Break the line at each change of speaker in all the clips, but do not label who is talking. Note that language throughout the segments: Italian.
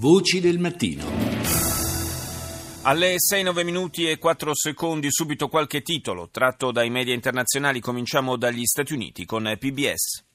Voci del mattino.
Alle 6-9 minuti e 4 secondi subito qualche titolo tratto dai media internazionali. Cominciamo dagli Stati Uniti con PBS.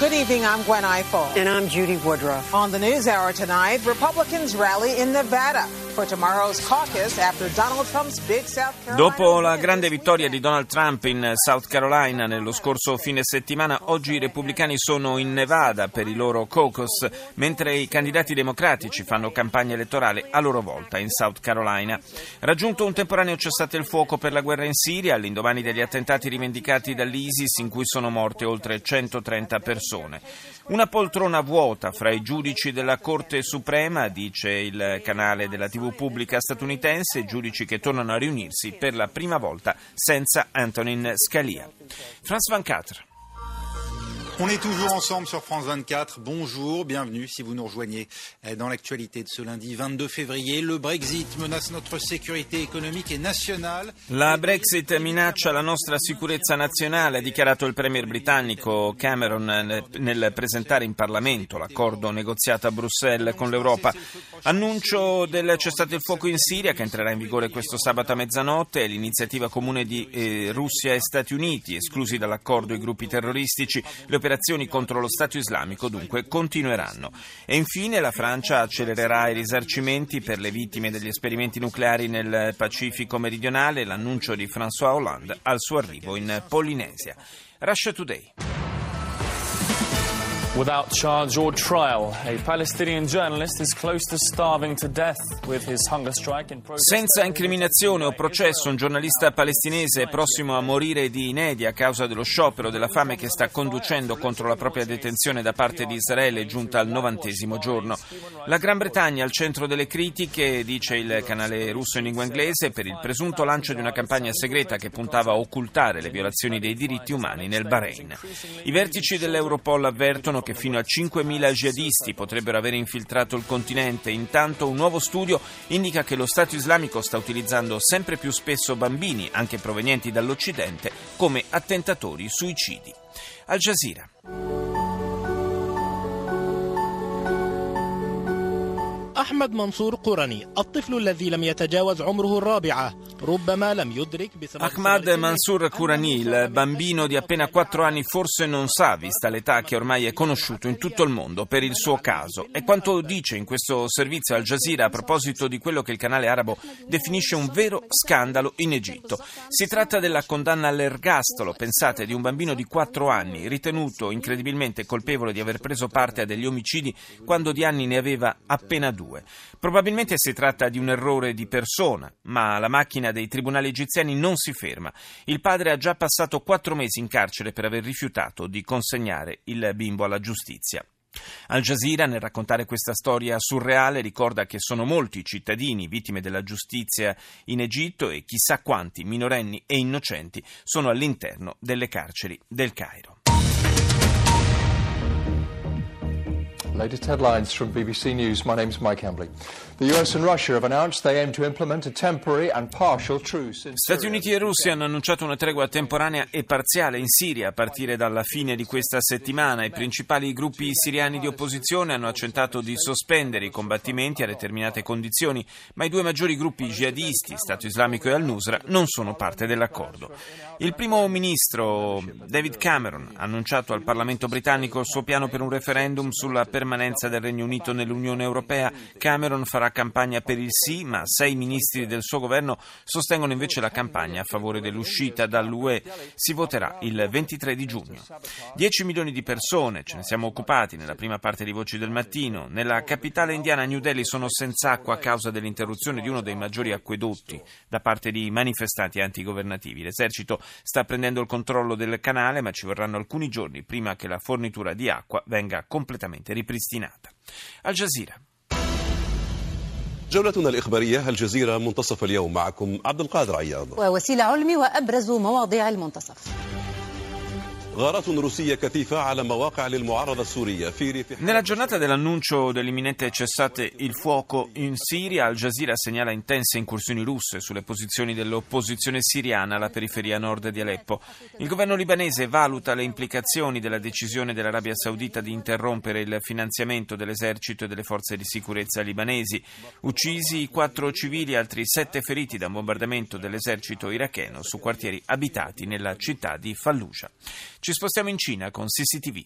Good evening, I'm Gwen Eiffel.
And I'm Judy Woodruff.
On the News Hour tonight, Republicans rally in Nevada for tomorrow's caucus after Donald Trump's big South Carolina.
Dopo la grande vittoria di Donald Trump in South Carolina nello scorso fine settimana, oggi i repubblicani sono in Nevada per i loro caucus, mentre i candidati democratici fanno campagna elettorale a loro volta in South Carolina. Raggiunto un temporaneo cessate il fuoco per la guerra in Siria, all'indomani degli attentati rivendicati dall'ISIS in cui sono morte oltre 130 persone persone. Una poltrona vuota fra i giudici della Corte Suprema, dice il canale della TV pubblica statunitense, giudici che tornano a riunirsi per la prima volta senza Antonin Scalia. Franz Van Catra.
On est toujours ensemble sur France 24. Bonjour, bienvenue si vous nous rejoignez dans l'actualité de ce lundi 22 février. Le Brexit menace notre sécurité économique et nationale.
La Brexit minaccia la nostra sicurezza nazionale, ha dichiarato il premier britannico Cameron nel presentare in Parlamento l'accordo negoziato a Bruxelles con l'Europa. Annuncio del cessate il fuoco in Siria che entrerà in vigore questo sabato a mezzanotte e l'iniziativa comune di eh, Russia e Stati Uniti, esclusi dall'accordo i gruppi terroristici. Le operazioni contro lo Stato islamico dunque continueranno. E infine la Francia accelererà i risarcimenti per le vittime degli esperimenti nucleari nel Pacifico meridionale, l'annuncio di François Hollande al suo arrivo in Polinesia. Russia Today.
Without charge or trial, a Palestinian journalist is close to starving to death with his hunger strike in progress.
Senza incriminazione o processo, un giornalista palestinese è prossimo a morire di inedia a causa dello sciopero della fame che sta conducendo contro la propria detenzione da parte di Israele, giunta al novantesimo giorno. La Gran Bretagna al centro delle critiche, dice il canale russo in lingua inglese, per il presunto lancio di una campagna segreta che puntava a occultare le violazioni dei diritti umani nel Bahrain. I vertici dell'Europol avvertono che fino a 5.000 jihadisti potrebbero aver infiltrato il continente. Intanto un nuovo studio indica che lo Stato islamico sta utilizzando sempre più spesso bambini, anche provenienti dall'Occidente, come attentatori suicidi. Al Jazeera.
أحمد منصور قرني الطفل الذي لم يتجاوز عمره الرابعة ربما لم يدرك بسبب
Ahmad Mansour Kurani, il bambino di appena 4 anni, forse non sa, vista l'età che ormai è conosciuto in tutto il mondo per il suo caso. E quanto dice in questo servizio Al Jazeera a proposito di quello che il canale arabo definisce un vero scandalo in Egitto. Si tratta della condanna all'ergastolo, pensate, di un bambino di 4 anni, ritenuto incredibilmente colpevole di aver preso parte a degli omicidi quando di anni ne aveva appena due. Probabilmente si tratta di un errore di persona, ma la macchina dei tribunali egiziani non si ferma. Il padre ha già passato quattro mesi in carcere per aver rifiutato di consegnare il bimbo alla giustizia. Al Jazeera, nel raccontare questa storia surreale, ricorda che sono molti i cittadini vittime della giustizia in Egitto e chissà quanti minorenni e innocenti sono all'interno delle carceri del Cairo.
Latest headlines from BBC News. My name is Mike Hambley. The US and Russia have announced they aim to implement a temporary and partial truce in
Stati Uniti e Russia hanno annunciato una tregua temporanea e parziale in Siria a partire dalla fine di questa settimana. I principali gruppi siriani di opposizione hanno accettato di sospendere i combattimenti a determinate condizioni, ma i due maggiori gruppi jihadisti, Stato Islamico e Al-Nusra, non sono parte dell'accordo. Il primo ministro David Cameron ha annunciato al Parlamento britannico il suo piano per un referendum sulla permanenza del Regno Unito nell'Unione Europea. Cameron farà campagna per il sì, ma sei ministri del suo governo sostengono invece la campagna a favore dell'uscita dall'UE. Si voterà il 23 di giugno. 10 milioni di persone, ce ne siamo occupati nella prima parte di Voci del Mattino, nella capitale indiana New Delhi sono senza acqua a causa dell'interruzione di uno dei maggiori acquedotti da parte di manifestanti antigovernativi. L'esercito sta prendendo il controllo del canale, ma ci vorranno alcuni giorni prima che la fornitura di acqua venga completamente ripristinata. Al Jazeera.
جولتنا الإخبارية الجزيرة منتصف اليوم معكم عبد القادر عياض.
ووسيلة علمي وأبرز مواضيع المنتصف.
Nella giornata dell'annuncio dell'imminente cessate il fuoco in Siria, Al Jazeera segnala intense incursioni russe sulle posizioni dell'opposizione siriana alla periferia nord di Aleppo. Il governo libanese valuta le implicazioni della decisione dell'Arabia Saudita di interrompere il finanziamento dell'esercito e delle forze di sicurezza libanesi. Uccisi quattro civili e altri sette feriti da un bombardamento dell'esercito iracheno su quartieri abitati nella città di Fallujah. Ci spostiamo in Cina con CCTV.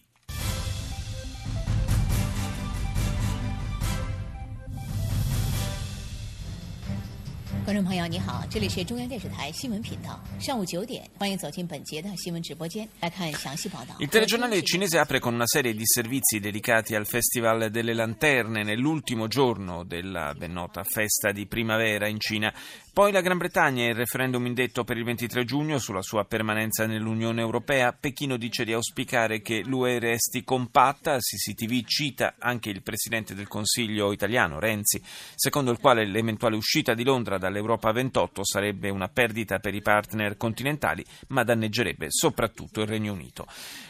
Il telegiornale cinese apre con una serie di servizi dedicati al Festival delle Lanterne nell'ultimo giorno della ben nota festa di primavera in Cina. Poi la Gran Bretagna e il referendum indetto per il 23 giugno sulla sua permanenza nell'Unione Europea. Pechino dice di auspicare che l'UE resti compatta. CCTV cita anche il presidente del Consiglio italiano, Renzi, secondo il quale l'eventuale uscita di Londra dall'Europa 28 sarebbe una perdita per i partner continentali, ma danneggerebbe soprattutto il Regno Unito.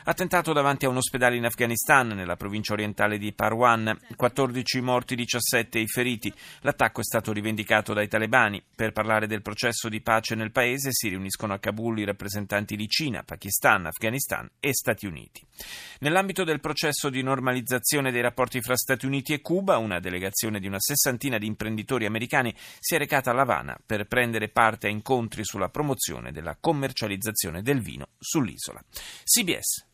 Attentato davanti a un ospedale in Afghanistan, nella provincia orientale di Parwan, 14 morti, 17 i feriti. L'attacco è stato rivendicato dai talebani. Per parlare del processo di pace nel paese si riuniscono a Kabul i rappresentanti di Cina, Pakistan, Afghanistan e Stati Uniti. Nell'ambito del processo di normalizzazione dei rapporti fra Stati Uniti e Cuba, una delegazione di una sessantina di imprenditori americani si è recata a La Habana per prendere parte a incontri sulla promozione della commercializzazione del vino sull'isola. CBS.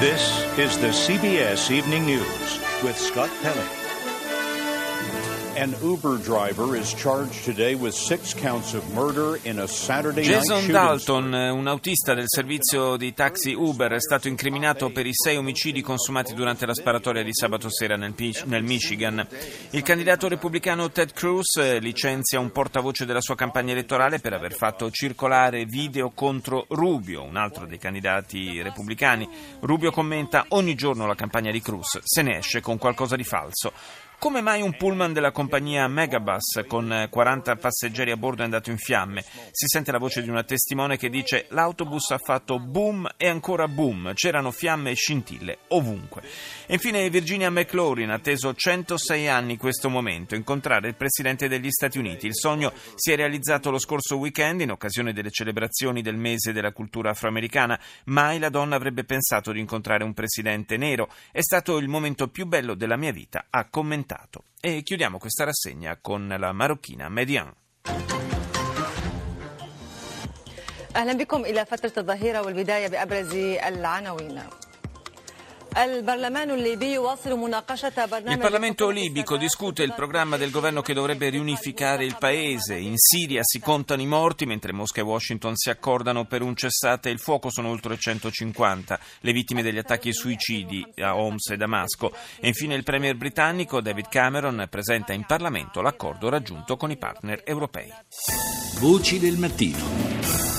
This is the CBS Evening News with Scott Pelley. An Uber driver is charged today with six counts of murder in a Saturday night
Jason. Dalton, un autista del servizio di taxi Uber, è stato incriminato per i sei omicidi consumati durante la sparatoria di sabato sera nel, nel Michigan. Il candidato repubblicano Ted Cruz eh, licenzia un portavoce della sua campagna elettorale per aver fatto circolare video contro Rubio, un altro dei candidati repubblicani. Rubio commenta ogni giorno la campagna di Cruz, se ne esce con qualcosa di falso. Come mai un pullman della compagnia Megabus con 40 passeggeri a bordo è andato in fiamme? Si sente la voce di una testimone che dice l'autobus ha fatto boom e ancora boom, c'erano fiamme e scintille ovunque. E infine Virginia McLaurin ha atteso 106 anni questo momento, incontrare il Presidente degli Stati Uniti. Il sogno si è realizzato lo scorso weekend in occasione delle celebrazioni del mese della cultura afroamericana. Mai la donna avrebbe pensato di incontrare un Presidente nero. È stato il momento più bello della mia vita, ha commentato E chiudiamo questa rassegna con la marocchina Median.
اهلا بكم الى فتره الظهيره والبدايه بابرز العناوين
il Parlamento libico discute il programma del governo che dovrebbe riunificare il paese. In Siria si contano i morti, mentre Mosca e Washington si accordano per un cessate il fuoco. Sono oltre 150 le vittime degli attacchi e suicidi a Homs e Damasco. E infine il premier britannico David Cameron presenta in Parlamento l'accordo raggiunto con i partner europei.
Voci del mattino.